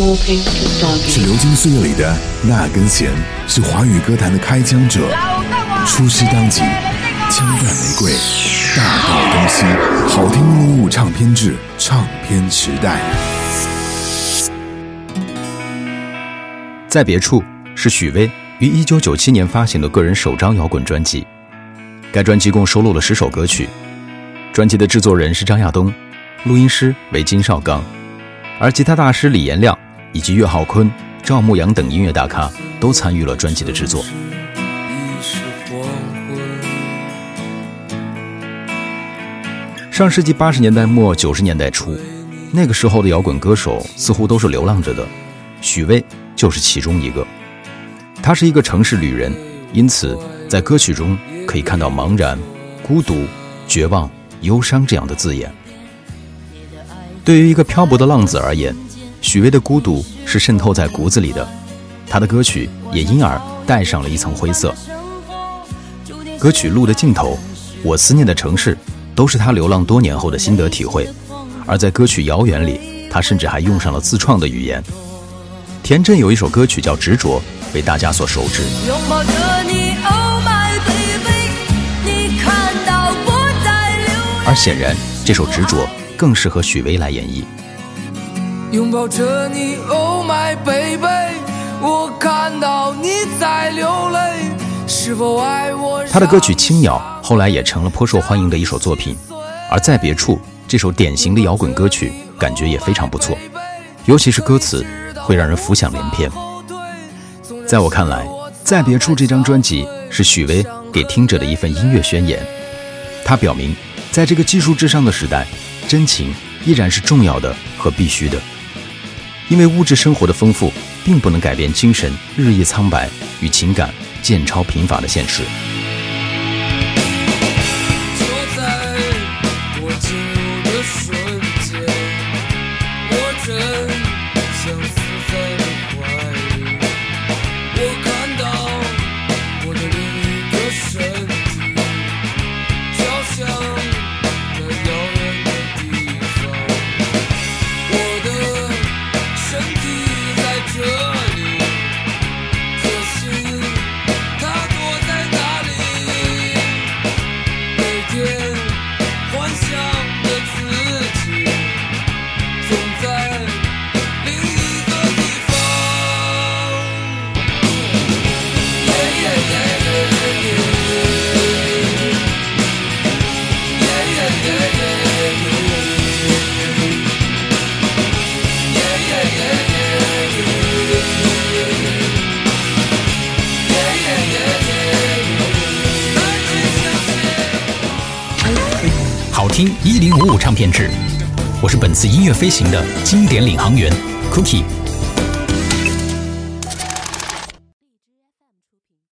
是流金岁月里的那根弦，是华语歌坛的开枪者。出师当即，枪弹玫瑰，大道东西，好听录入唱片制，唱片时代。在别处是许巍于一九九七年发行的个人首张摇滚专辑，该专辑共收录了十首歌曲。专辑的制作人是张亚东，录音师为金少刚，而吉他大师李延亮以及岳浩坤、赵牧阳等音乐大咖都参与了专辑的制作。上世纪八十年代末九十年代初，那个时候的摇滚歌手似乎都是流浪着的，许巍就是其中一个。他是一个城市旅人，因此在歌曲中可以看到茫然、孤独、绝望。忧伤这样的字眼，对于一个漂泊的浪子而言，许巍的孤独是渗透在骨子里的，他的歌曲也因而带上了一层灰色。歌曲《路的尽头》《我思念的城市》都是他流浪多年后的心得体会，而在歌曲《遥远》里，他甚至还用上了自创的语言。田震有一首歌曲叫《执着》，被大家所熟知。拥抱着你，Oh my baby，你看到我在流而显然，这首《执着》更适合许巍来演绎。拥抱着你，Oh my baby，我看到你在流泪，是否爱我？他的歌曲《青鸟》后来也成了颇受欢迎的一首作品。而在别处，这首典型的摇滚歌曲，感觉也非常不错，尤其是歌词会让人浮想联翩。在我看来，《在别处》这张专辑是许巍给听者的一份音乐宣言，他表明。在这个技术至上的时代，真情依然是重要的和必须的，因为物质生活的丰富并不能改变精神日益苍白与情感渐超贫乏的现实。听一零五五唱片制，我是本次音乐飞行的经典领航员，Cookie。